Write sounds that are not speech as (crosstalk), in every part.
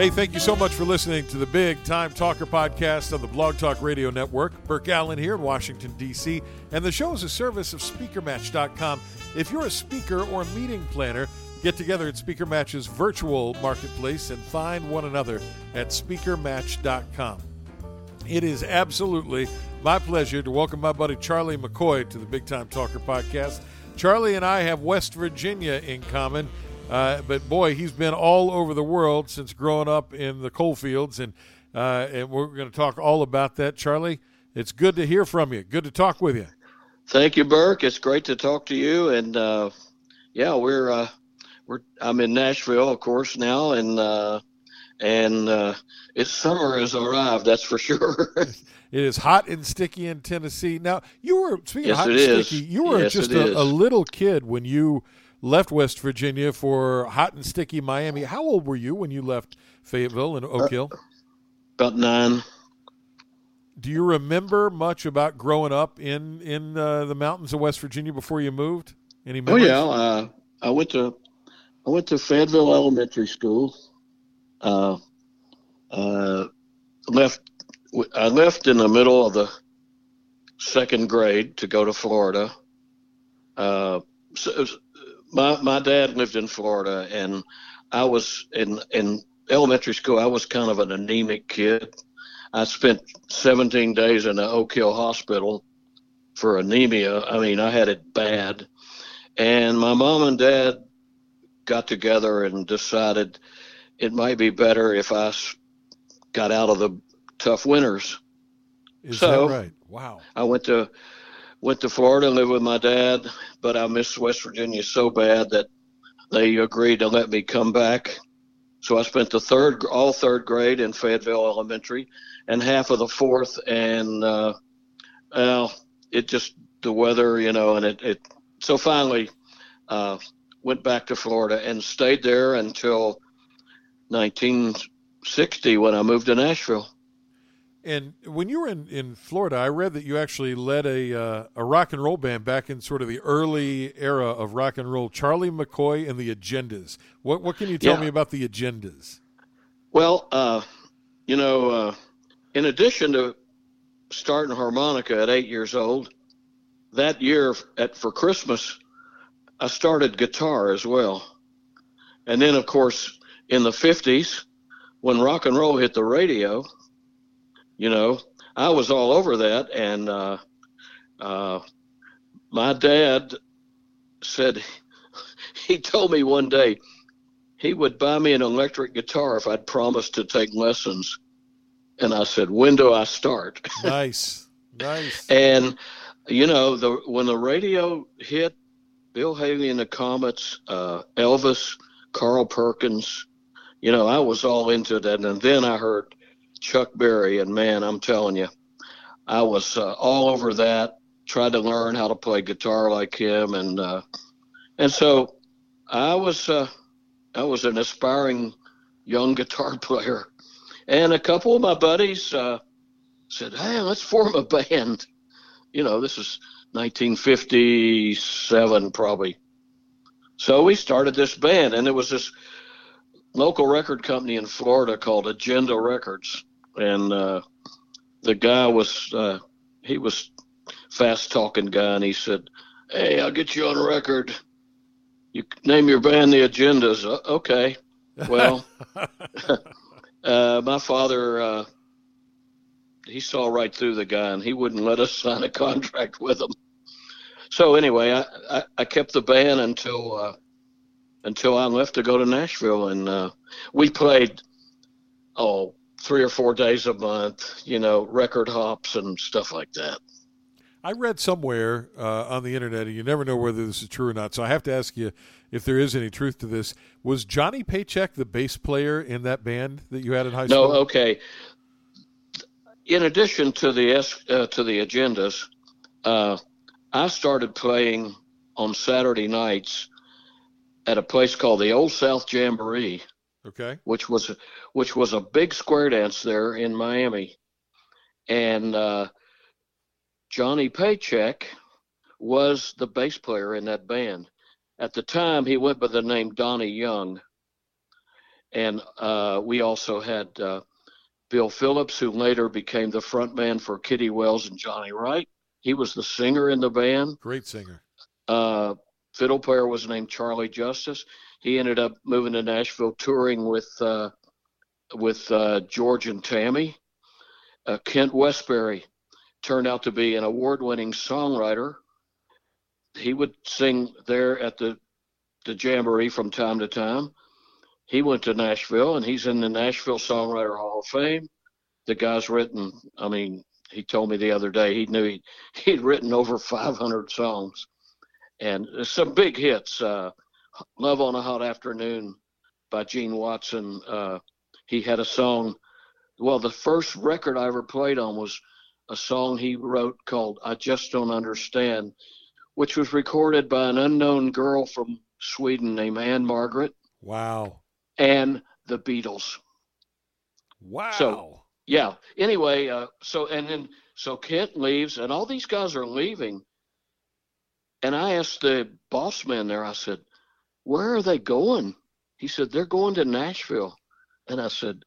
Hey, thank you so much for listening to the Big Time Talker podcast on the Blog Talk Radio Network. Burke Allen here in Washington, D.C., and the show is a service of SpeakerMatch.com. If you're a speaker or meeting planner, get together at Speaker Match's virtual marketplace and find one another at SpeakerMatch.com. It is absolutely my pleasure to welcome my buddy Charlie McCoy to the Big Time Talker podcast. Charlie and I have West Virginia in common. Uh, but boy, he's been all over the world since growing up in the coal fields, and uh, and we're going to talk all about that. Charlie, it's good to hear from you. Good to talk with you. Thank you, Burke. It's great to talk to you. And uh, yeah, we're uh, we're I'm in Nashville, of course, now, and uh, and uh, it's summer has arrived. That's for (laughs) sure. it is hot and sticky in Tennessee. Now, you were speaking yes, of hot and is. sticky. You were yes, just a, a little kid when you left West Virginia for hot and sticky Miami. How old were you when you left Fayetteville and Oak Hill? Uh, about nine. Do you remember much about growing up in in uh, the mountains of West Virginia before you moved? Any memories? Oh yeah, uh, I went to I went to Fayetteville Elementary School. Uh, uh, left I left in the middle of the second grade to go to Florida. Uh, so, my my dad lived in Florida, and I was in in elementary school. I was kind of an anemic kid. I spent 17 days in the Oak Hill Hospital for anemia. I mean, I had it bad, and my mom and dad got together and decided it might be better if I got out of the tough winters. Is so that right? Wow. I went to went to Florida and lived with my dad, but I missed West Virginia so bad that they agreed to let me come back. So I spent the third, all third grade in Fayetteville Elementary, and half of the fourth. And uh, well, it just the weather, you know, and it. it so finally, uh, went back to Florida and stayed there until 1960 when I moved to Nashville. And when you were in, in Florida, I read that you actually led a uh, a rock and roll band back in sort of the early era of rock and roll. Charlie McCoy and the Agendas. What what can you tell Yeah. me about the Agendas? Well, uh, you know, uh, in addition to starting harmonica at eight years old, that year at for Christmas, I started guitar as well. And then, of course, in the '50s, when rock and roll hit the radio, you know, I was all over that. And uh, uh, my dad said (laughs) he told me one day he would buy me an electric guitar if I'd promised to take lessons. And I said, "When do I start?" (laughs) Nice, nice. and you know, the when the radio hit, Bill Haley and the Comets, uh, Elvis, Carl Perkins, you know, I was all into that. And then I heard Chuck Berry, and man, I'm telling you, I was uh, all over that. Tried to learn how to play guitar like him, and uh, and so I was uh, I was an aspiring young guitar (laughs) player, and a couple of my buddies uh, said, "Hey, let's form a band." You know, this is 1957 probably. So we started this band, and there was this local record company in Florida called Agenda Records, and uh, the guy was uh, he was fast talking guy, and he said, "Hey, I'll get you on record. You name your band the Agendas." "Uh, okay. Well, (laughs) uh, my father uh, he saw right through the guy, and he wouldn't let us (laughs) sign a contract with him. So anyway, I, I, I kept the band until uh, until I left to go to Nashville, and uh, we played oh three or four days a month, you know, record hops and stuff like that. I read somewhere uh, on the internet, and you never know whether this is true or not. So I have to ask you if there is any truth to this. Was Johnny Paycheck the bass player in that band that you had in high school? No, okay. In addition to the uh, to the agendas, uh, I started playing on Saturday nights at a place called the Old South Jamboree, Okay. which was which was a big square dance there in Miami, and uh, Johnny Paycheck was the bass player in that band. At the time, he went by the name Donnie Young, and uh, we also had uh, Bill Phillips, who later became the front man for Kitty Wells and Johnny Wright. He was the singer in the band. Great singer. Uh, fiddle player was named Charlie Justice. He ended up moving to Nashville, touring with uh, with uh, George and Tammy. Uh, Kent Westbury turned out to be an award-winning songwriter. He would sing there at the the jamboree from time to time. He went to Nashville, and he's in the Nashville Songwriter Hall of Fame. The guy's written. I mean, he told me the other day he knew he he'd written over 500 songs, and some big hits. Uh, "Love on a Hot Afternoon" by Gene Watson. Uh, he had a song. Well, the first record I ever played on was a song he wrote called "I Just Don't Understand," which was recorded by an unknown girl from Sweden named Ann-Margret. Wow. And the Beatles. Wow. So yeah. Anyway, uh, so and then so Kent leaves, and all these guys are leaving. And I asked the boss man there. I said, "Where are they going?" He said, "They're going to Nashville." And I said,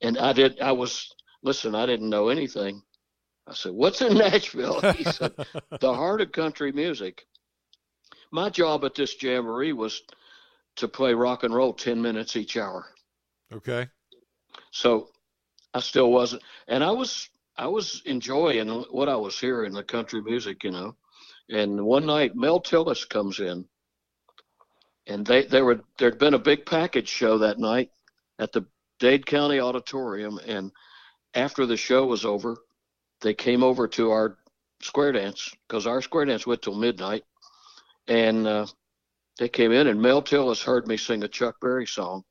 and I did. I was listen. I didn't know anything. I said, "What's in (laughs) Nashville?" He said, (laughs) "The heart of country music." My job at this jamboree was to play rock and roll ten minutes each hour. Okay. So I still wasn't, and I was I was enjoying what I was hearing the country music, you know. And one night Mel Tillis comes in, and they they were there'd been a big package show that night at the Dade County Auditorium, and after the show was over, they came over to our square dance because our square dance went till midnight, and uh, they came in, and Mel Tillis heard me sing a Chuck Berry song,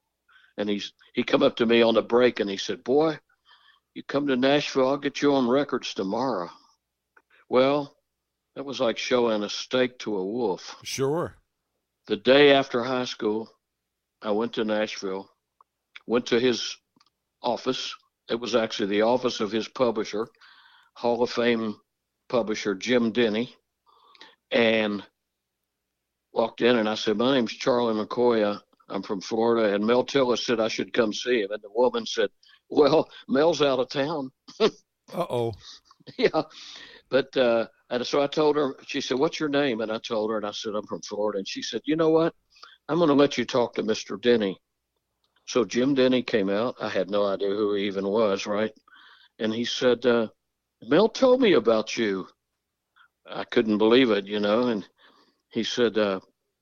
and he's he come up to me on the break and he said, "Boy, you come to Nashville, I'll get you on records tomorrow." Well, that was like showing a steak to a wolf. Sure. The day after high school, I went to Nashville, went to his office. It was actually the office of his publisher, Hall of Fame publisher Jim Denny, and walked in and I said, "My name's Charlie McCoy. I'm from Florida." And Mel Tillis said I should come see him, and the woman said, "Well, Mel's out of town." (laughs) uh oh. yeah, but uh, and so I told her. She said, "What's your name?" And I told her, and I said, "I'm from Florida." And she said, "You know what? I'm going to let you talk to Mr. Denny." So Jim Denny came out. I had no idea who he even was, right? And he said, uh, "Mel told me about you." I couldn't believe it, you know, and he said, uh,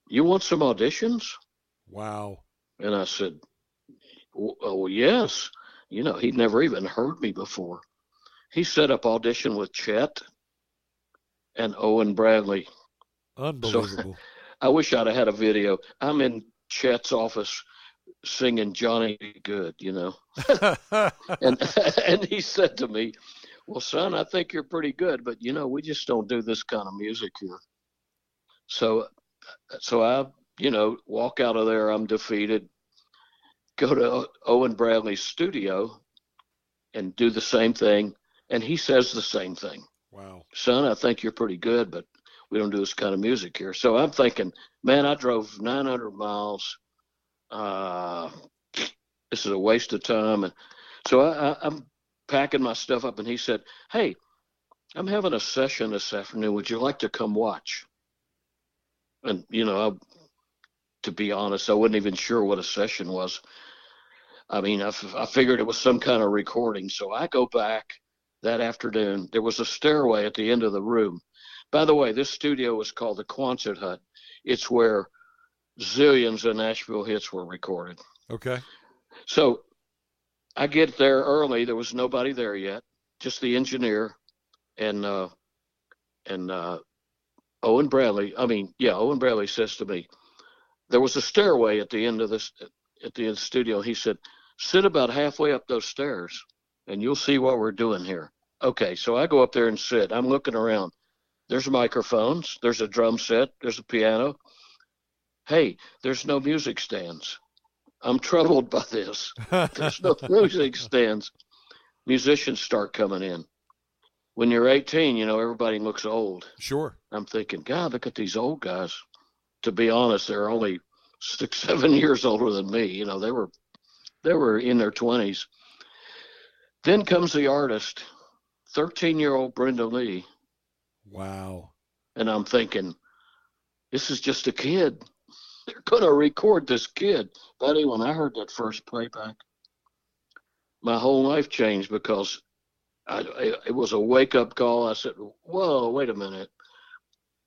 "You want some auditions?" Wow. And I said, "Oh yes." You know, he'd never even heard me before. He set up audition with Chet and Owen Bradley. Unbelievable. So, (laughs) I wish I'd have had a video. I'm in Chet's office singing Johnny Good, you know. (laughs) and (laughs) and he said to me, "Well, son, I think you're pretty good, but you know, we just don't do this kind of music here." So so I, you know, walk out of there I'm defeated. Go to Owen Bradley's studio and do the same thing and he says the same thing. Wow. Son, I think you're pretty good, but we don't do this kind of music here. So I'm thinking, man, I drove 900 miles. Uh, this is a waste of time. And so I, I, I'm packing my stuff up, and he said, "Hey, I'm having a session this afternoon. Would you like to come watch?" And you know, I, to be honest, I wasn't even sure what a session was. I mean, I, f- I figured it was some kind of recording. So I go back that afternoon. There was a stairway at the end of the room. By the way, this studio was called the Quonset Hut. It's where zillions of Nashville hits were recorded. Okay. So I get there early. There was nobody there yet, just the engineer and uh, and uh, Owen Bradley. I mean, yeah, Owen Bradley says to me, there was a stairway at the end of this at the end of the studio. He said, sit about halfway up those stairs, and you'll see what we're doing here. Okay, so I go up there and sit. I'm looking around. There's microphones. There's a drum set. There's a piano. Hey, there's no music stands. I'm troubled by this. There's no (laughs) music stands. Musicians start coming in. When you're 18, you know, everybody looks old. Sure. I'm thinking, God, look at these old guys. To be honest, they're only six, seven years older than me. You know, they were they were in their 20s. Then comes the artist, 13 year old Brenda Lee. Wow. And I'm thinking, this is just a kid. They're going to record this kid. Buddy, when I heard that first playback, my whole life changed because I, I, it was a wake up call. I said, whoa, wait a minute.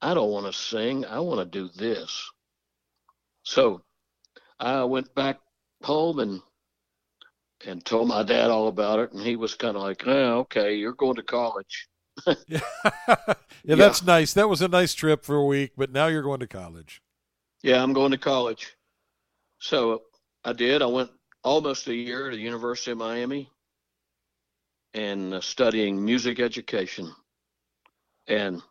I don't want to sing. I want to do this. So I went back home and and told my dad all about it, and he was kind of like, oh, "Okay, you're going to college." (laughs) yeah. (laughs) yeah, that's nice. That was a nice trip for a week, but now you're going to college. Yeah, I'm going to college. So I did. I went almost a year to the University of Miami and uh, studying music education. And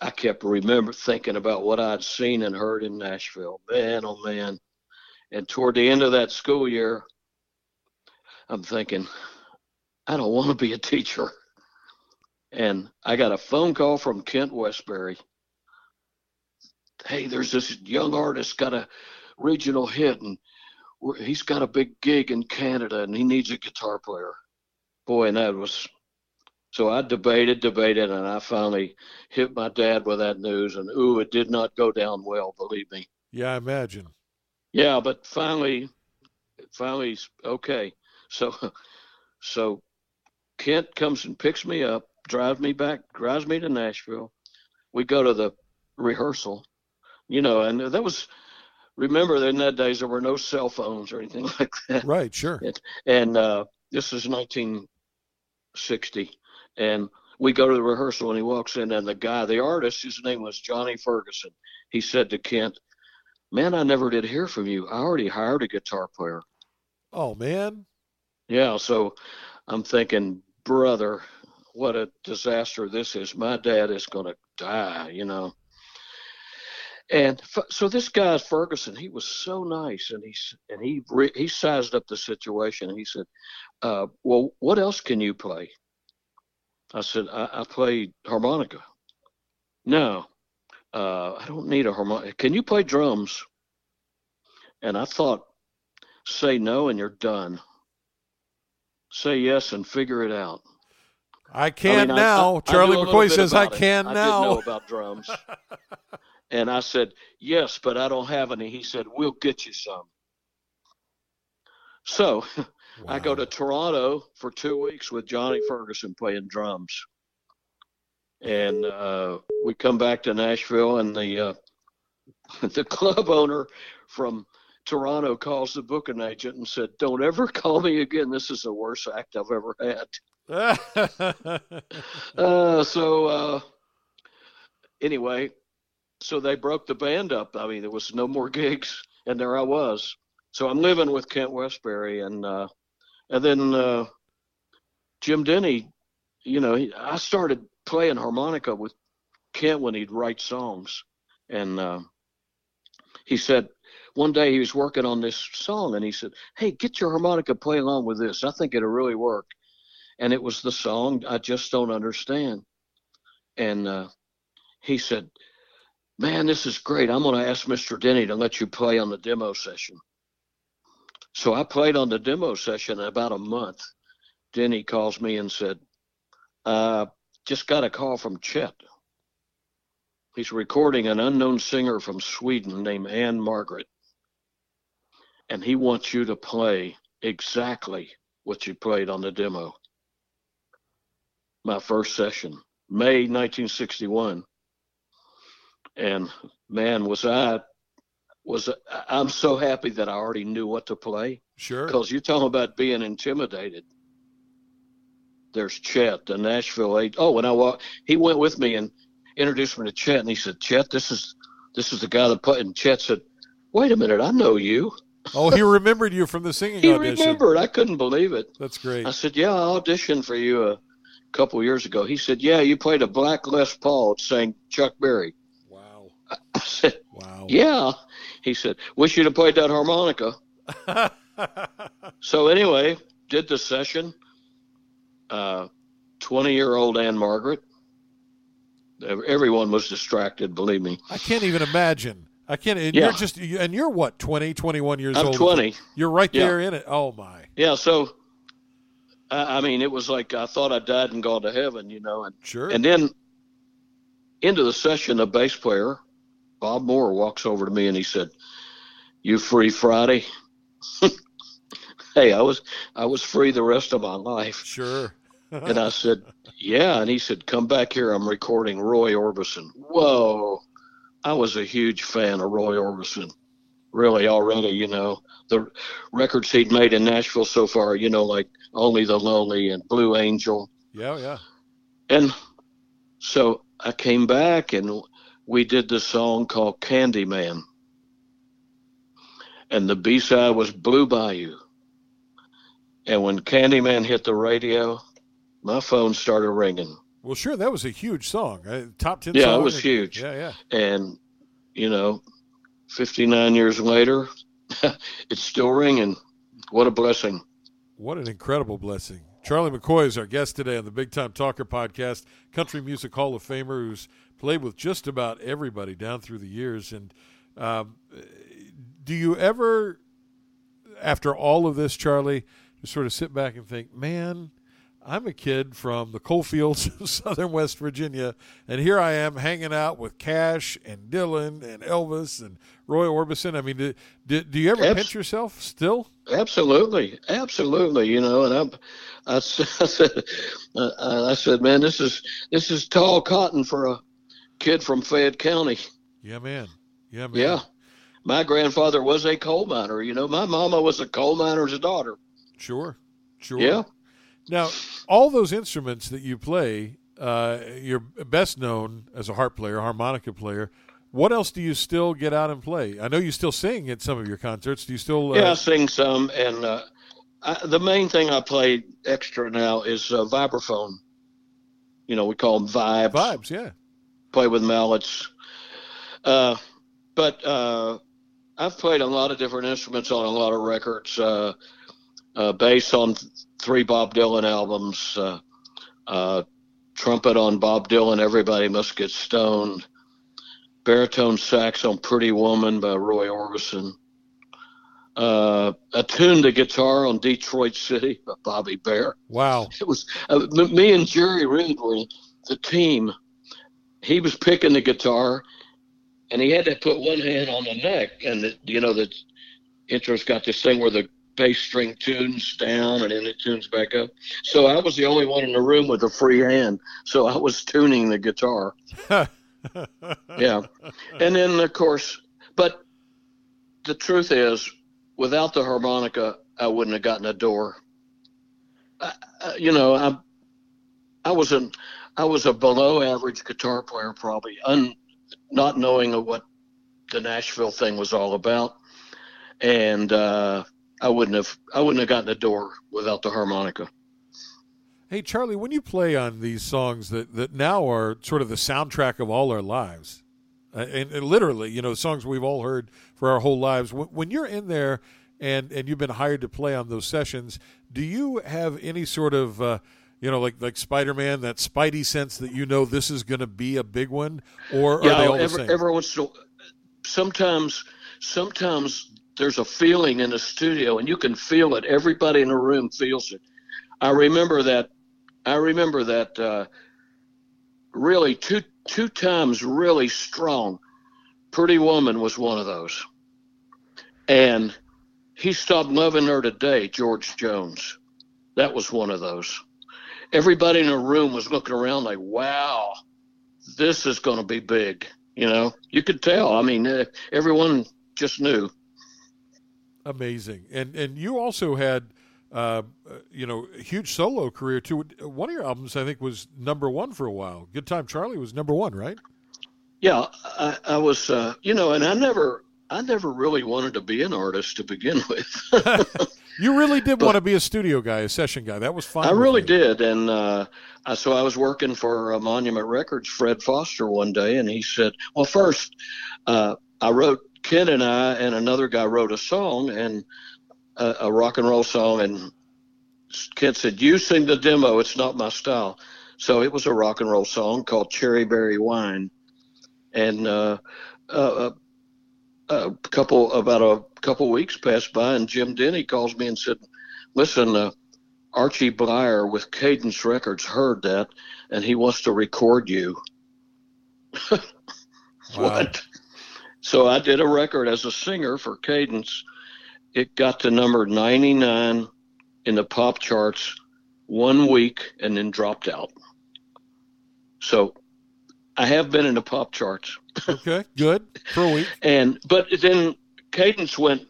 I kept remember thinking about what I'd seen and heard in Nashville. Man, oh man. And toward the end of that school year, I'm thinking, I don't want to be a teacher. And I got a phone call from Kent Westbury. Hey, there's this young artist got a regional hit, and he's got a big gig in Canada, and he needs a guitar player. Boy, and that was so I debated, debated, and I finally hit my dad with that news. And ooh, it did not go down well, believe me. Yeah, I imagine. Yeah, but finally, finally, okay. So, so Kent comes and picks me up, drives me back, drives me to Nashville. We go to the rehearsal, you know, and that was. Remember, in that days there were no cell phones or anything (laughs) like that. Right, sure. And, and uh, this is 1960, and we go to the rehearsal, and he walks in, and the guy, the artist, his name was Johnny Ferguson. He said to Kent, "Man, I never did hear from you. I already hired a guitar player." Oh man. Yeah, so I'm thinking, brother, what a disaster this is. My dad is going to die, you know. And so this guy Ferguson, he was so nice, and he and he he sized up the situation. He said, uh, "Well, what else can you play?" I said, "I, I play harmonica." No, uh, I don't need a harmonica. Can you play drums? And I thought, say no, and you're done say yes and figure it out. I can I mean, now. I, I, Charlie McCoy says I can it. now. I didn't know about drums. (laughs) and I said, yes, but I don't have any. He said, we'll get you some. So wow. (laughs) I go to Toronto for two weeks with Johnny Ferguson playing drums. And uh, we come back to Nashville, and the uh, (laughs) the club owner from Toronto calls the booking agent and said, "Don't ever (laughs) call me again. This is the worst act I've ever had." (laughs) uh, so uh, anyway, so they broke the band up. I mean, there was no more gigs, and there I was. So I'm living with Kent Westbury, and uh, and then uh, Jim Denny. You know, he, I started playing harmonica with Kent when he'd write songs, and uh, he said, one day he was working on this song and he said, Hey, get your harmonica, play along with this. I think it'll really work. And it was the song, I Just Don't Understand. And uh, he said, Man, this is great. I'm going to ask Mr. Denny to let you play on the demo session. So I played on the demo session in about a month. Denny calls me and said, uh, just got a call from Chet. He's recording an unknown singer from Sweden named Ann-Margret. and he wants you to play exactly what you played on the demo. My first session, May 1961. And man, was I was I'm so happy that I already knew what to play. Sure. Because you're talking about being intimidated. There's Chet, the Nashville eight. Oh, and I walked, he went with me and introduced me to Chet, and he said, "Chet, this is this is the guy that put." And Chet said, "Wait a minute, I know you." Oh, he remembered you from the singing (laughs) he audition. He remembered. I couldn't believe it. That's great. I said, "Yeah, I auditioned for you a couple years ago." He said, "Yeah, you played a black Les Paul sang Chuck Berry." Wow. I said, "Wow." Yeah. He said, "Wish you'd have played that harmonica." (laughs) so anyway, did the session. Uh, Twenty-year-old Ann-Margret. Everyone was distracted. Believe me. I can't even imagine I can't. And Yeah. you're just and you're what 20, 21 years I'm old. 20. You're right Yeah. there in it. Oh my. Yeah, so I, I mean, it was like I thought I died and gone to heaven, you know. And Sure. and then into the session, the bass player Bob Moore walks over to me and he said, "You free Friday?" (laughs) hey, I was I was free the rest of my life, sure. And I said, "Yeah," and he said, "Come back here. I'm recording Roy Orbison." Whoa, I was a huge fan of Roy Orbison. Really, already, you know, the records he'd made in Nashville so far, you know, like Only the Lonely and Blue Angel. yeah, yeah. And so I came back and we did this song called Candyman. And the B side was Blue Bayou. And when Candyman hit the radio, my phone started ringing. Well, sure. That was a huge song. Uh, top ten. Yeah, it song. was huge. Yeah, yeah. And, you know, 59 years later, (laughs) it's still ringing. What a blessing. What an incredible blessing. Charlie McCoy is our guest today on the Big Time Talker podcast, Country Music Hall of Famer who's played with just about everybody down through the years. And um, do you ever, after all of this, Charlie, just sort of sit back and think, man, I'm a kid from the coal fields (laughs) of southern West Virginia, and here I am hanging out with Cash and Dylan and Elvis and Roy Orbison. I mean, do, do, do you ever Abs- pinch yourself still? Absolutely, absolutely. You know, and I'm, I, s- (laughs) I said, uh, I said, man, this is this is tall cotton for a kid from Fayette County. Yeah, man. Yeah, man. Yeah, my grandfather was a coal miner. You know, my mama was a coal miner's daughter. Sure, sure. Yeah. Now, all those instruments that you play, uh, you're best known as a harp player, harmonica player. What else do you still get out and play? I know you still sing at some of your concerts. Do you still? Uh, Yeah, I sing some, and uh, I, the main thing I play extra now is uh, vibraphone. You know, we call them vibes. Vibes, yeah. play with mallets. Uh, but uh, I've played a lot of different instruments on a lot of records. Uh, uh, bass on three Bob Dylan albums. Uh, uh, trumpet on Bob Dylan. Everybody must get stoned. Baritone sax on Pretty Woman by Roy Orbison. Uh, attuned the guitar on Detroit City by Bobby Bare Wow. (laughs) it was uh, me and Jerry Reed were the team. He was picking the guitar, and he had to put one hand on the neck, and the, you know the intro's got this thing where the bass string tunes down and then it tunes back up. So I was the only one in the room with a free hand, so I was tuning the guitar. (laughs) Yeah, and then of course, but the truth is, without the harmonica, I wouldn't have gotten a door. I, I- you know, I I was an I was a below average guitar player, probably, un, not knowing what the Nashville thing was all about, and uh, I wouldn't have I wouldn't have gotten the door without the harmonica. Hey, Charlie, when you play on these songs that, that now are sort of the soundtrack of all our lives, uh, and, and literally, you know, songs we've all heard for our whole lives, when, when you're in there and, and you've been hired to play on those sessions, do you have any sort of, uh, you know, like like Spider Man, that spidey sense that you know this is going to be a big one, or are yeah, they all the same? every once in a- sometimes sometimes there's a feeling in the studio, and you can feel it. Everybody in the room feels it. I remember that. I remember that. Uh, really, two two times really strong. Pretty Woman was one of those, and he stopped loving her today. George Jones, that was one of those. Everybody in the room was looking around like, "Wow, this is going to be big." You know, you could tell. I mean, uh, everyone just knew. Amazing, and and you also had, uh, you know, a huge solo career too. One of your albums, I think, was number one for a while. Good Time Charlie was number one, right? Yeah, I, I was, uh, you know, and I never, I never really wanted to be an artist to begin (laughs) with. You really did But- want to be a studio guy, a session guy. That was fun. I really you. did, and uh, I, so I was working for uh, Monument Records, Fred Foster, one day, and he said, "Well, first, uh, I wrote Ken and I and another guy wrote a song and a, a rock and roll song, and Ken said, "You sing the demo. It's not my style." So it was a rock and roll song called Cherry Berry Wine, and uh, uh, uh, a couple about a couple weeks passed by, and Jim Denny calls me and said, "Listen, uh, Archie Bleyer with Cadence Records heard that, and he wants to record you." (laughs) what? So I did a record as a singer for Cadence. It got to number 99 in the pop charts one week and then dropped out. So I have been in the pop charts. okay, good for a week. (laughs) And but then Cadence went.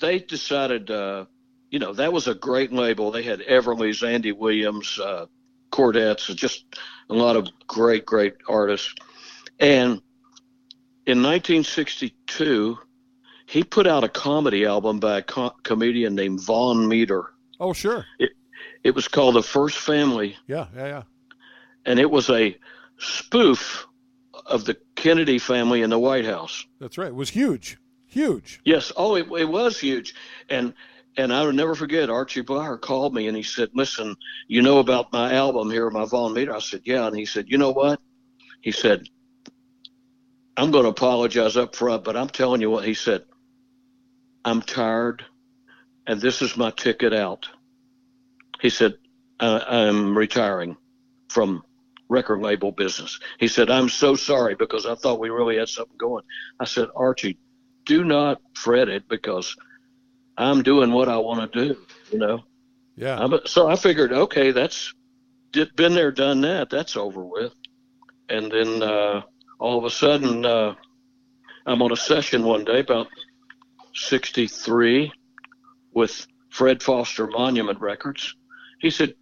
They decided, uh, you know, that was a great label. They had Everly's, Andy Williams, uh, Chordettes, just a lot of great, great artists. And in 1962, he put out a comedy album by a co- comedian named Vaughn Meader. Oh, sure. It, it was called The First Family. Yeah, yeah, yeah. And it was a spoof of the Kennedy family in the White House. That's right. It was huge, huge. Yes. Oh, it, it was huge. And and I will never forget. Archie Bleyer called me and he said, "Listen, you know about my album here, my Vaughn Meader. I said, "Yeah." And he said, "You know what?" He said, "I'm going to apologize up front, but I'm telling you what." He said, "I'm tired, and this is my ticket out." He said, "I'm retiring from record label business. He said, I'm so sorry because I thought we really had something going. I said, Archie, do not fret it because I'm doing what I want to do, you know? Yeah. I'm, so I figured, okay, that's been there, done that. That's over with. And then uh, all of a sudden, uh, I'm on a session one day about 63 with Fred Foster Monument Records. He said,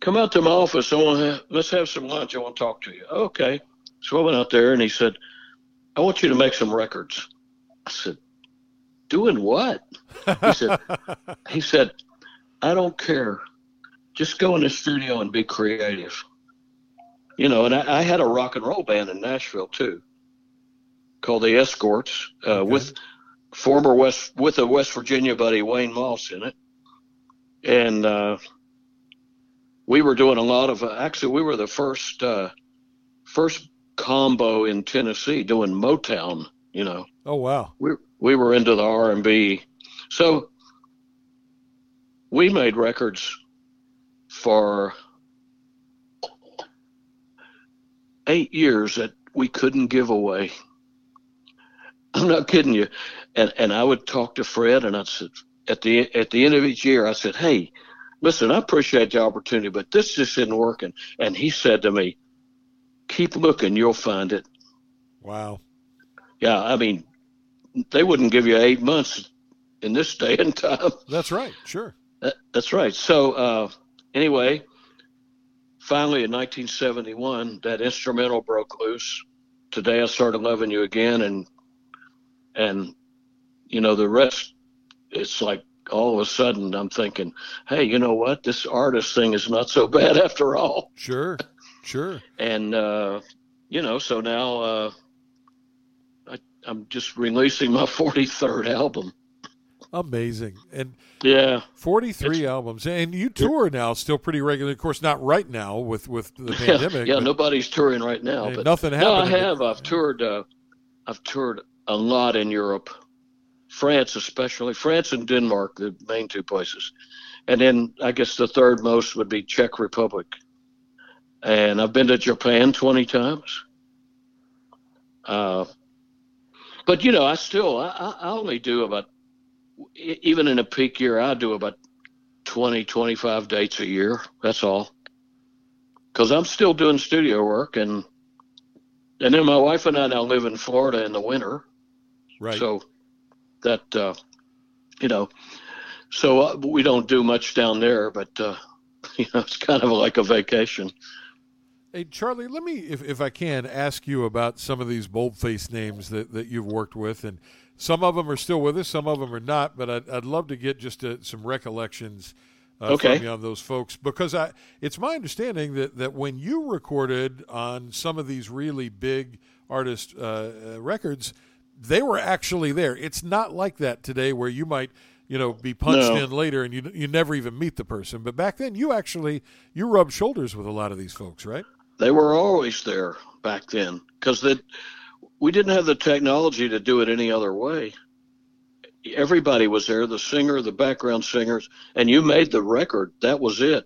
come out to my office. I want to let's have some lunch. I want to talk to you. Okay. So I went out there and he said, I want you to make some records. I said, doing what? He said, (laughs) he said, I don't care. Just go in the studio and be creative. You know, and I, I had a rock and roll band in Nashville too, called the Escorts, uh, okay. with former West with a West Virginia buddy Wayne Moss in it, and uh, we were doing a lot of actually we were the first uh, first combo in Tennessee doing Motown. You know. Oh wow. We we were into the R and B, so we made records for eight years that we couldn't give away. (clears throat) I'm not kidding you. And and I would talk to Fred and I said at the at the end of each year I said, Hey, listen, I appreciate the opportunity, but this just isn't working. And he said to me, keep looking, you'll find it. Wow. Yeah, I mean, they wouldn't give you eight months in this day and (laughs) time. That's right. Sure. That, that's right. So, uh, anyway, finally in 1971, that instrumental broke loose. Today I started loving you again, and and you know the rest. It's like all of a sudden I'm thinking, hey, you know what? This artist thing is not so (laughs) bad after all. Sure, sure. And uh, you know, so now uh, I, I'm just releasing my 43rd album. Amazing, and yeah, 43 albums, and you tour now still pretty regularly. Of course, not right now with with the (laughs) pandemic. Yeah, yeah nobody's touring right now. But nothing happened. No, I have. I've toured. Uh, I've toured a lot in Europe. France, especially France and Denmark, the main two places, and then I guess the third most would be Czech Republic. And I've been to Japan twenty times. Uh, but you know, I still I, I only do about even in a peak year, I do about 20, 25 dates a year. That's all. Because I'm still doing studio work, and and then my wife and I now live in Florida in the winter. Right. So that uh, you know, so uh, we don't do much down there, but uh, (laughs) you know, it's kind of like a vacation. Hey Charlie, let me, if, if I can, ask you about some of these boldface names that, that you've worked with, and some of them are still with us, some of them are not. But I'd, I'd love to get just a, uh, some recollections uh, okay. from you on those folks because I, it's my understanding that, that when you recorded on some of these really big artist uh, uh records, they were actually there. It's not like that today where you might, you know, be punched no. in later and you you never even meet the person. But back then, you actually you rubbed shoulders with a lot of these folks, right? They were always there back then because that we didn't have the technology to do it any other way. Everybody was there, the singer, the background singers, and you made the record. That was it.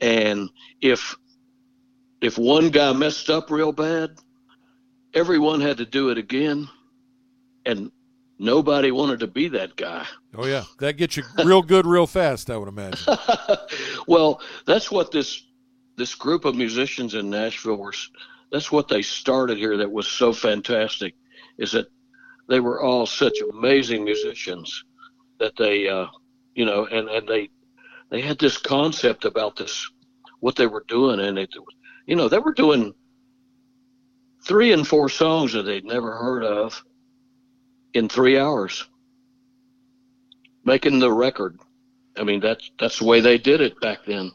And if if one guy messed up real bad, everyone had to do it again. And nobody wanted to be that guy. Oh yeah, that gets you real good real fast, I would imagine. (laughs) well, that's what this this group of musicians in Nashville were that's what they started here that was so fantastic is that they were all such amazing musicians that they uh, you know and and they they had this concept about this what they were doing and it you know they were doing three and four songs that they'd never heard of in three hours. Making the record. I mean that's that's the way they did it back then.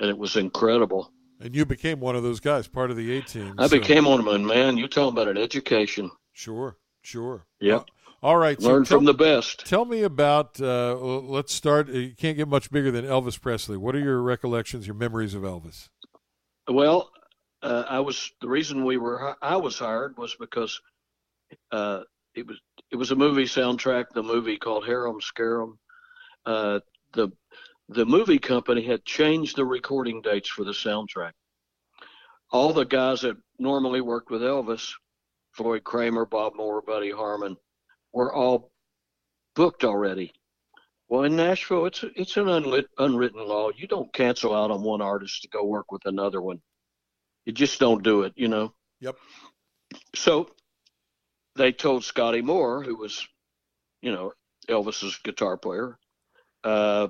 And it was incredible and you became one of those guys, part of the A team. I so. became one of them, man. You're talking about an education. Sure, sure. Yep. Uh, all right. Learn so from the best. Tell me about. Uh, let's start. You can't get much bigger than Elvis Presley. What are your recollections, your memories of Elvis? Well, uh, I was the reason we were I was hired was because uh, it was it was a movie soundtrack. The movie called Harum Scarum. Uh, the the movie company had changed the recording dates for the soundtrack. All the guys that normally worked with Elvis, Floyd Cramer, Bob Moore, Buddy Harman, were all booked already. Well, in Nashville, it's it's an unlit, unwritten law. You don't cancel out on one artist to go work with another one. You just don't do it, you know. Yep. So they told Scotty Moore, who was, you know, Elvis's guitar player, uh,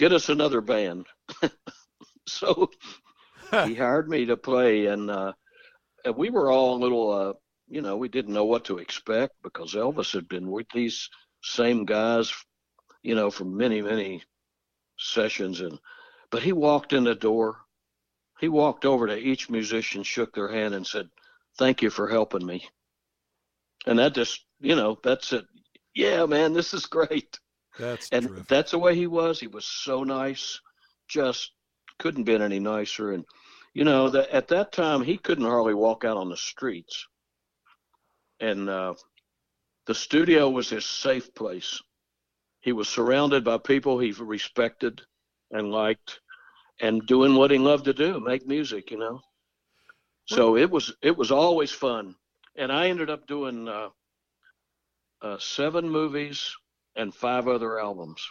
get us another band. (laughs) so he hired me to play, and, uh, we were all a little, uh, you know, we didn't know what to expect because Elvis had been with these same guys, you know, for many, many sessions. And but he walked in the door. He walked over to each musician, shook their hand, and said, "Thank you for helping me." And that just, you know, that's it. Yeah, man, this is great. That's and terrific. that's the way he was. He was so nice, just couldn't been any nicer. And you know that at that time he couldn't hardly walk out on the streets, and uh, the studio was his safe place. He was surrounded by people he respected and liked, and doing what he loved to do, make music. You know, so it was it was always fun. And I ended up doing uh, uh, seven movies and five other albums.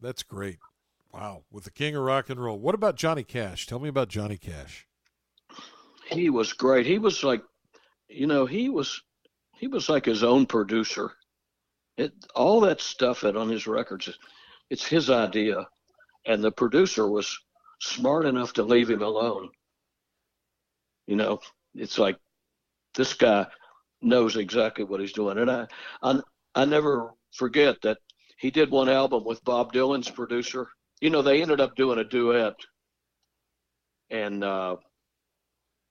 That's great. Wow. With the king of rock and roll. What about Johnny Cash? Tell me about Johnny Cash. He was great. He was like, you know, he was he was like his own producer. It all that stuff that on his records, it's his idea, and the producer was smart enough to leave him alone. You know, it's like this guy knows exactly what he's doing. And I, I, I never forget that he did one album with Bob Dylan's producer. You know, they ended up doing a duet, and uh,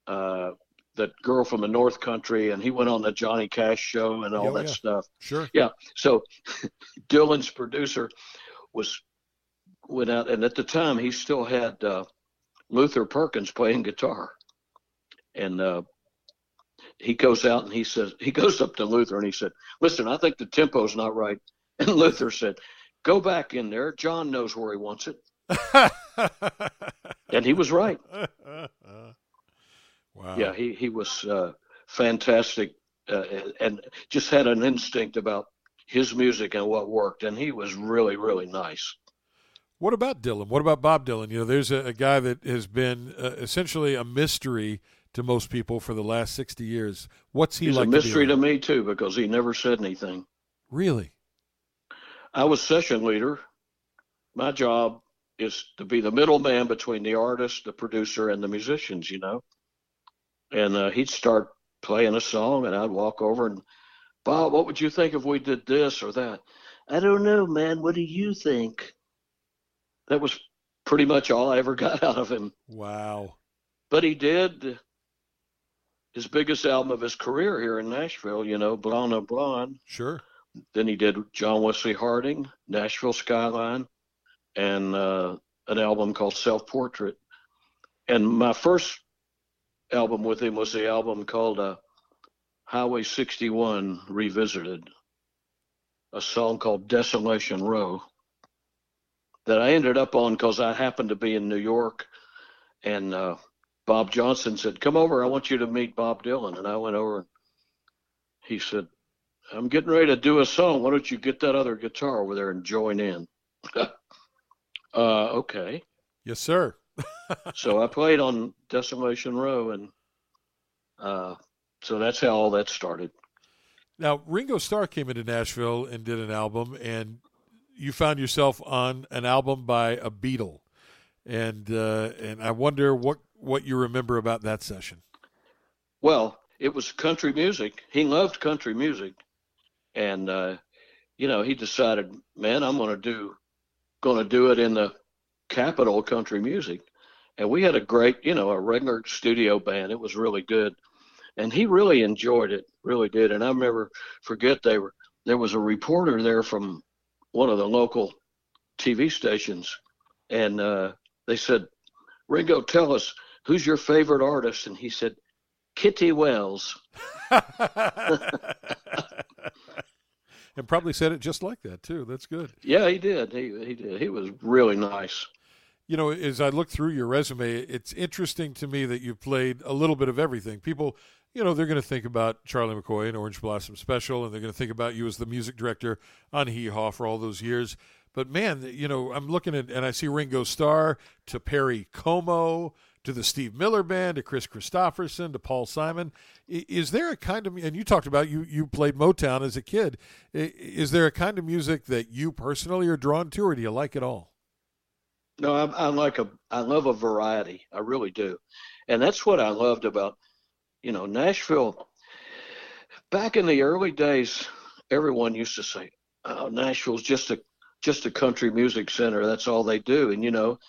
uh, that girl from the North Country, and he went on the Johnny Cash show and all oh, that yeah. stuff. Sure. Yeah. So (laughs) Dylan's producer was went out, and at the time he still had uh, Luther Perkins playing guitar, and uh, he goes out and he says he goes up to Luther and he said, "Listen, I think the tempo's not right." (laughs) And Luther said, "Go back in there. John knows where he wants it." (laughs) and he was right. (laughs) wow. Yeah, he he was uh, fantastic uh, and just had an instinct about his music and what worked, and he was really really nice. What about Dylan? What about Bob Dylan? You know, there's a, a guy that has been uh, essentially a mystery to most people for the last 60 years. What's he He's like? a mystery to, to, me too because he never said anything. Really? I was session leader. My job is to be the middleman between the artist, the producer, and the musicians. You know, and uh, he'd start playing a song, and I'd walk over and Bob, what would you think if we did this or that? I don't know, man. What do you think? That was pretty much all I ever (laughs) got out of him. Wow. But he did his biggest album of his career here in Nashville, you know, Blonde on Blonde. Sure. Then he did John Wesley Harding, Nashville Skyline, and uh, an album called Self Portrait. And my first album with him was the album called uh, Highway 61 Revisited, a song called Desolation Row that I ended up on because I happened to be in New York and uh, Bob Johnston said, Come over, I want you to meet Bob Dylan. And I went over and he said, I'm getting ready to do a song. Why don't you get that other guitar over there and join in? (laughs) uh, okay. Yes, sir. (laughs) so I played on Desolation Row, and uh, so that's how all that started. Now, Ringo Starr came into Nashville and did an album, and you found yourself on an album by a Beatle, and uh, and I wonder what what you remember about that session. Well, it was country music. He loved country music, and uh, you know he decided, man, I'm going to do going to do it in the capital country music. And we had a great, you know, a regular studio band. It was really good. And he really enjoyed it, really did. And I remember, forget they were, there was a reporter there from one of the local TV stations. And uh, they said, Ringo, tell us, who's your favorite artist? And he said, Kitty Wells. (laughs) and probably said it just like that too. That's good. Yeah, he did. He he did. He was really nice. You know, as I look through your resume, it's interesting to me that you've played a little bit of everything. People, you know, they're going to think about Charlie McCoy and Orange Blossom Special, and they're going to think about you as the music director on Hee Haw for all those years. But man, you know, I'm looking at and I see Ringo Starr to Perry Como to the Steve Miller Band to Kris Kristofferson, to Paul Simon. Is there a kind of and you talked about you you played Motown as a kid. Is there a kind of music that you personally are drawn to, or do you like it all? No, I, I like a I love a variety. I really do, and that's what I loved about you know Nashville. Back in the early days, everyone used to say, oh, "Nashville's just a just a country music center. That's all they do." And you know,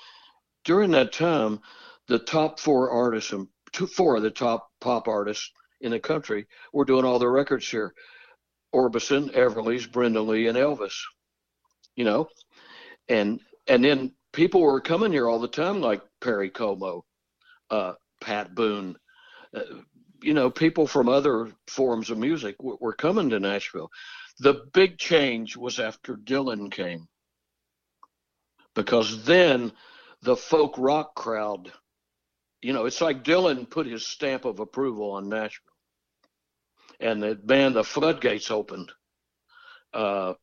during that time, the top four artists and two, four of the top pop artists in the country were doing all their records here: Orbison, Everly's, Brenda Lee, and Elvis. You know, and and then people were coming here all the time, like Perry Como, uh, Pat Boone. Uh, you know, people from other forms of music w- were coming to Nashville. The big change was after Dylan came, because then the folk rock crowd, you know, it's like Dylan put his stamp of approval on Nashville, and the band, the floodgates opened. Uh,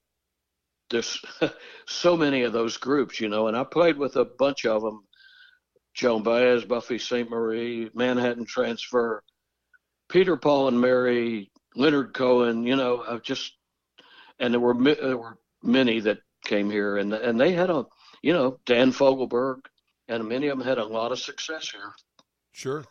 there's (laughs) so many of those groups, you know, and I played with a bunch of them. Joan Baez, Buffy Sainte-Marie, Manhattan Transfer, Peter, Paul, and Mary, Leonard Cohen, you know, I've just, and there were there were many that came here, and and they had a, you know, Dan Fogelberg, and many of them had a lot of success here. Sure.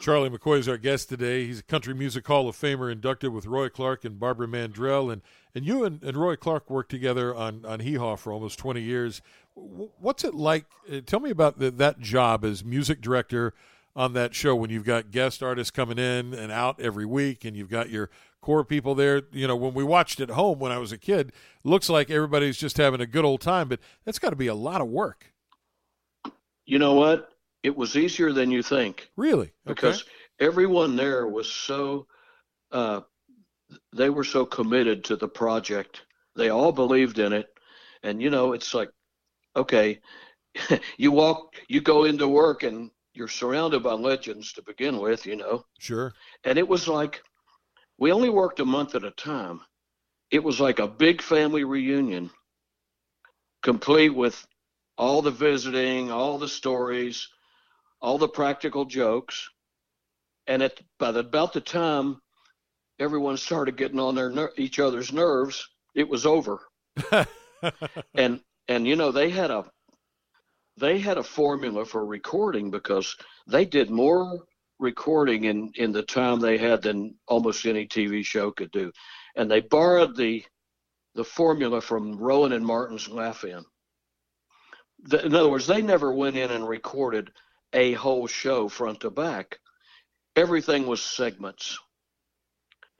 Charlie McCoy is our guest today. He's a Country Music Hall of Famer inducted with Roy Clark and Barbara Mandrell. And, and you and, and Roy Clark worked together on, on Hee Haw for almost 20 years. What's it like? Uh, tell me about the, that job as music director on that show when you've got guest artists coming in and out every week and you've got your core people there. You know, when we watched at home when I was a kid, looks like everybody's just having a good old time, but that's got to be a lot of work. You know what? it was easier than you think. Really? Okay. Because everyone there was so uh, they were so committed to the project. They all believed in it. And you know, it's like okay, (laughs) you walk you go into work and you're surrounded by legends to begin with, you know. Sure. And it was like we only worked a month at a time. It was like a big family reunion, complete with all the visiting, all the stories, all the practical jokes, and at by the, about the time everyone started getting on their ner- each other's nerves, it was over. (laughs) and and you know they had a they had a formula for recording because they did more recording in in the time they had than almost any TV show could do, and they borrowed the the formula from Rowan and Martin's Laugh-In. In other words, they never went in and recorded a whole show front to back. Everything was segments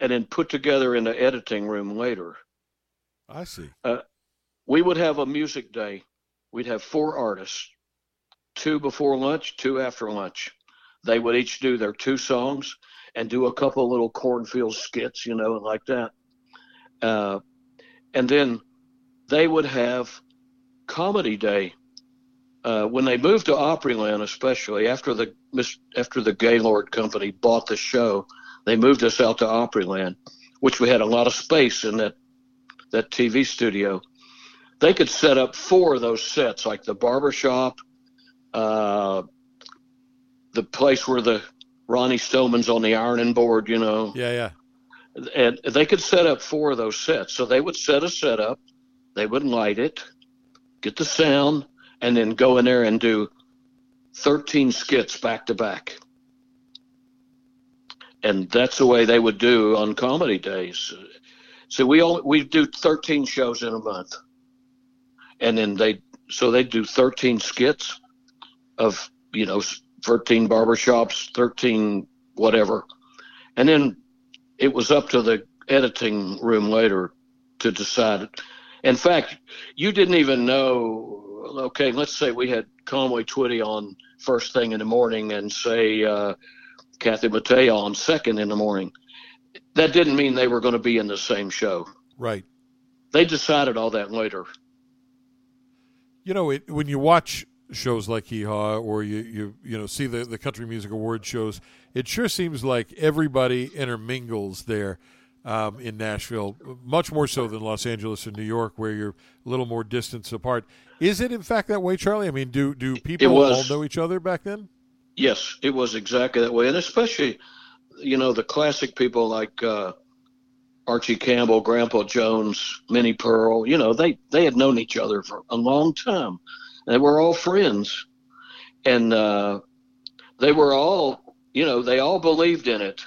and then put together in the editing room later. I see. Uh, we would have a music day. We'd have four artists, two before lunch, two after lunch. they would each do their two songs and do a couple little cornfield skits, you know, like that. Uh, and then they would have comedy day uh, when they moved to Opryland, especially after the after the Gaylord Company bought the show, they moved us out to Opryland, which we had a lot of space in that that TV studio. They could set up four of those sets, like the barbershop, uh, the place where the Roni Stoneman's on the ironing board, you know. Yeah, yeah. And they could set up four of those sets. So they would set a set up, they would light it, get the sound, and then go in there and do 13 skits back to back. And that's the way they would do on comedy days. So we only we do 13 shows in a month, and then they so they do 13 skits of you know 13 barbershops, 13 whatever, and then it was up to the editing room later to decide. In fact, you didn't even know. Okay, let's say we had Conway Twitty on first thing in the morning, and say uh, Kathy Mattea on second in the morning that didn't mean they were going to be in the same show. Right. They decided all that later. You know, it, when you watch shows like Hee Haw or you, you you know see the, the country music award shows, it sure seems like everybody intermingles there um, in Nashville, much more so than Los Angeles and New York, where you're a little more distance apart. Is it in fact that way, Charlie? I mean, do do people all know each other back then? Yes, it was exactly that way, and especially you know, the classic people like uh, Archie Campbell, Grandpa Jones, Minnie Pearl, you know, they, they had known each other for a long time. They were all friends. And uh, they were all, you know, they all believed in it.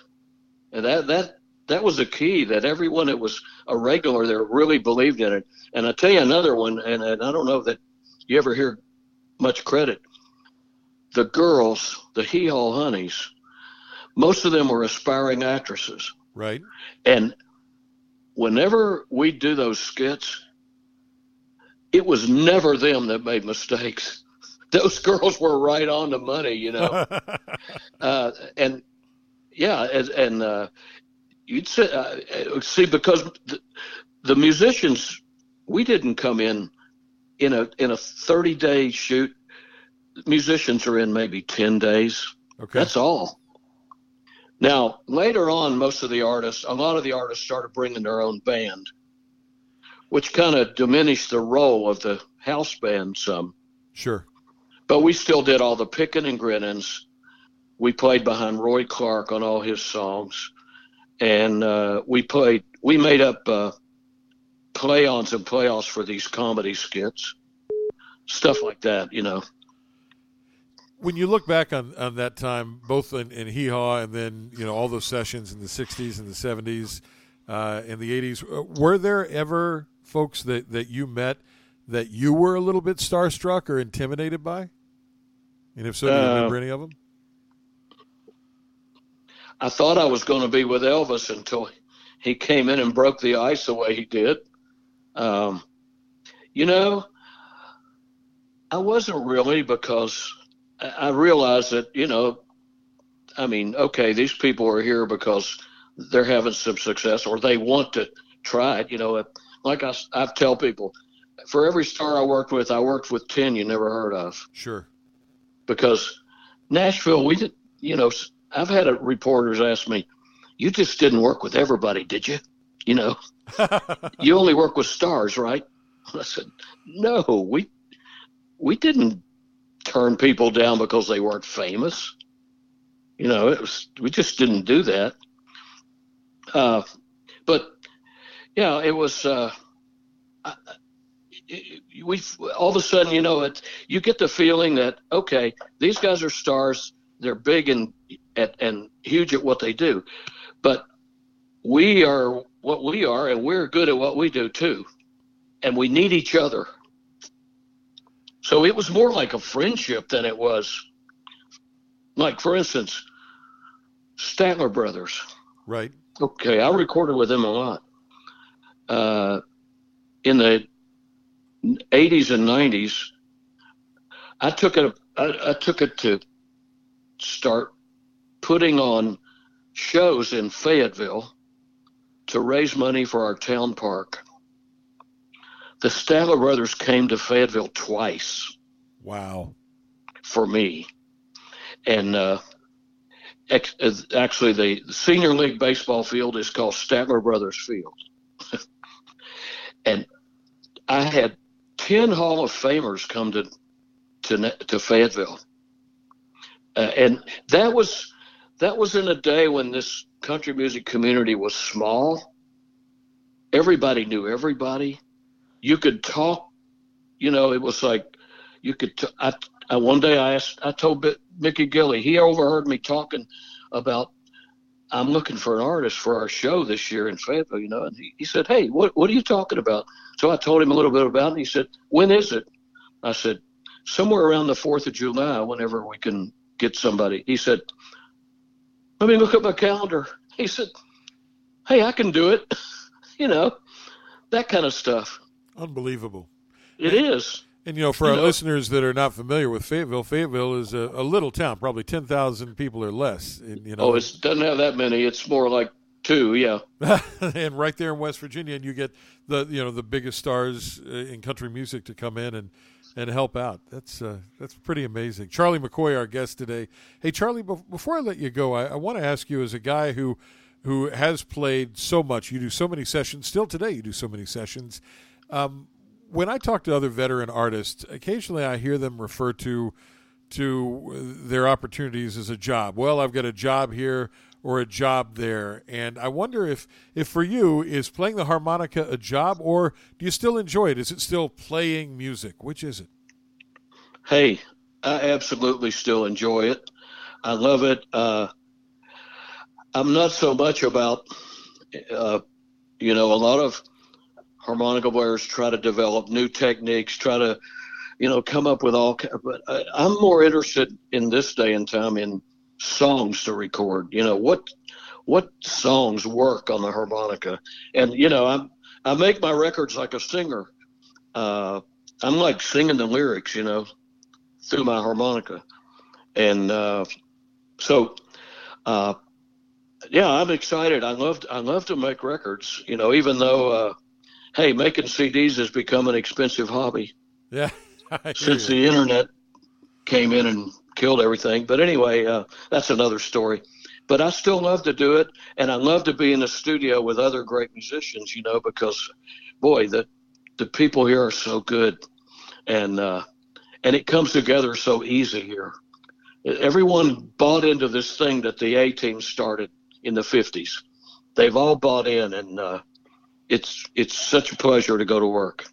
And that, that, that was a key that everyone that was a regular there really believed in it. And I tell you another one, and, and I don't know that you ever hear much credit. The girls, the Hee Haw Honeys, most of them were aspiring actresses. Right. And whenever we do those skits, it was never them that made mistakes. (laughs) Those girls were right on the money, you know. (laughs) uh, and yeah, and, and uh, you'd say, uh, see because the, the musicians, we didn't come in in a in a 30 day shoot. Musicians are in maybe 10 days. Okay. That's all. Now, later on, most of the artists, a lot of the artists started bringing their own band, which kind of diminished the role of the house band some. Sure. But we still did all the picking and grinnings. We played behind Roy Clark on all his songs. And uh, we played, we made up uh, play-ons and playoffs for these comedy skits, stuff like that, you know when you look back on, on that time, both in, in Hee Haw and then you know all those sessions in the '60s and the '70s, uh, in the '80s, uh, were there ever folks that, that you met that you were a little bit starstruck or intimidated by? And if so, do you uh, remember any of them? I thought I was going to be with Elvis until he came in and broke the ice the way he did. Um, you know, I wasn't really because I realized that, you know, I mean, okay, these people are here because they're having some success or they want to try it. You know, like I, I tell people, for every star I worked with, I worked with 10 you never heard of. Sure. Because Nashville, we did, you know, I've had reporters ask me, you just didn't work with everybody, did you? You know, (laughs) you only work with stars, right? I said, no, we, we didn't turn people down because they weren't famous. You know, it was we just didn't do that. Uh, but yeah, it was. Uh, we all of a sudden, you know, it you get the feeling that okay, these guys are stars. They're big and at, and huge at what they do, but we are what we are, and we're good at what we do too, and we need each other. So it was more like a friendship than it was like, for instance, Statler Brothers. Right. Okay, I recorded with them a lot. Uh, in the 80s and 90s, I took it. I, I took it to start putting on shows in Fayetteville to raise money for our town park. The Statler brothers came to Fayetteville twice. Wow. For me. And uh, ex- actually, the senior league baseball field is called Statler Brothers Field. (laughs) and I had 10 Hall of Famers come to, to, to Fayetteville. Uh, and that was that was in a day when this country music community was small. Everybody knew everybody. You could talk, you know, it was like you could. T- I, I one day I asked, I told B- Mickey Gilley, he overheard me talking about I'm looking for an artist for our show this year in Fayetteville, you know, and he, he said, Hey, what what are you talking about? So I told him a little bit about it. And he said, When is it? I said, Somewhere around the Fourth of July, whenever we can get somebody. He said, let me look at my calendar. He said, Hey, I can do it. (laughs) you know, that kind of stuff. Unbelievable. It and, is. And, you know, for you our know, listeners that are not familiar with Fayetteville, Fayetteville is a, a little town, probably 10,000 people or less. And, you know, oh, it doesn't have that many. It's more like two, yeah. (laughs) and right there in West Virginia, and you get the, you know, the biggest stars uh, in country music to come in and, and help out. That's uh, that's pretty amazing. Charlie McCoy, our guest today. Hey, Charlie, before I let you go, I, I want to ask you, as a guy who who has played so much, you do so many sessions. Still today, you do so many sessions. Um, when I talk to other veteran artists, occasionally I hear them refer to to their opportunities as a job. Well, I've got a job here or a job there. And I wonder if, if for you, is playing the harmonica a job or do you still enjoy it? Is it still playing music? Which is it? Hey, I absolutely still enjoy it. I love it. Uh, I'm not so much about, uh, you know, a lot of harmonica players try to develop new techniques, try to, you know, come up with all. But I, I'm more interested in this day and time in songs to record. You know what what songs work on the harmonica, and you know I'm I make my records like a singer. Uh, I'm like singing the lyrics, you know, through my harmonica, and uh, so uh, yeah, I'm excited. I love I love to make records. You know, even though uh, hey, making CDs has become an expensive hobby. Yeah. (laughs) Since the internet came in and killed everything. But anyway, uh, that's another story. But I still love to do it, and I love to be in the studio with other great musicians. You know, because boy, the the people here are so good, and uh, and it comes together so easy here. Everyone bought into this thing that the A team started in the '50s. They've all bought in, and uh, it's it's such a pleasure to go to work.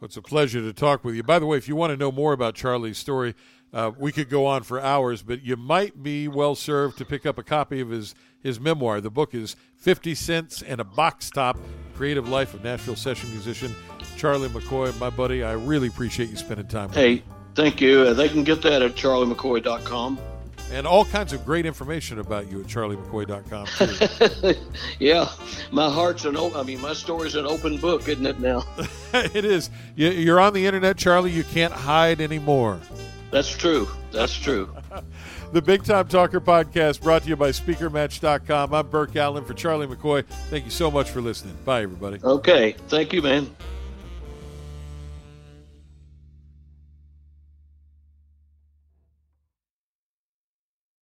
Well, it's a pleasure to talk with you. By the way, if you want to know more about Charlie's story, uh, we could go on for hours, but you might be well served to pick up a copy of his, his memoir. The book is 50 Cents and a Box Top Creative Life of Nashville Session Musician Charlie McCoy. My buddy, I really appreciate you spending time with hey, me. thank you. Uh, they can get that at charliemccoy.com. And all kinds of great information about you at charliemccoy.com, too. (laughs) yeah, my heart's an open, I mean, my story's an open book, isn't it now? (laughs) it is. You're on the internet, Charlie. You can't hide anymore. That's true. That's true. (laughs) the Big Time Talker podcast brought to you by SpeakerMatch.com. I'm Burke Allen for Charlie McCoy. Thank you so much for listening. Bye, everybody. Okay. Thank you, man.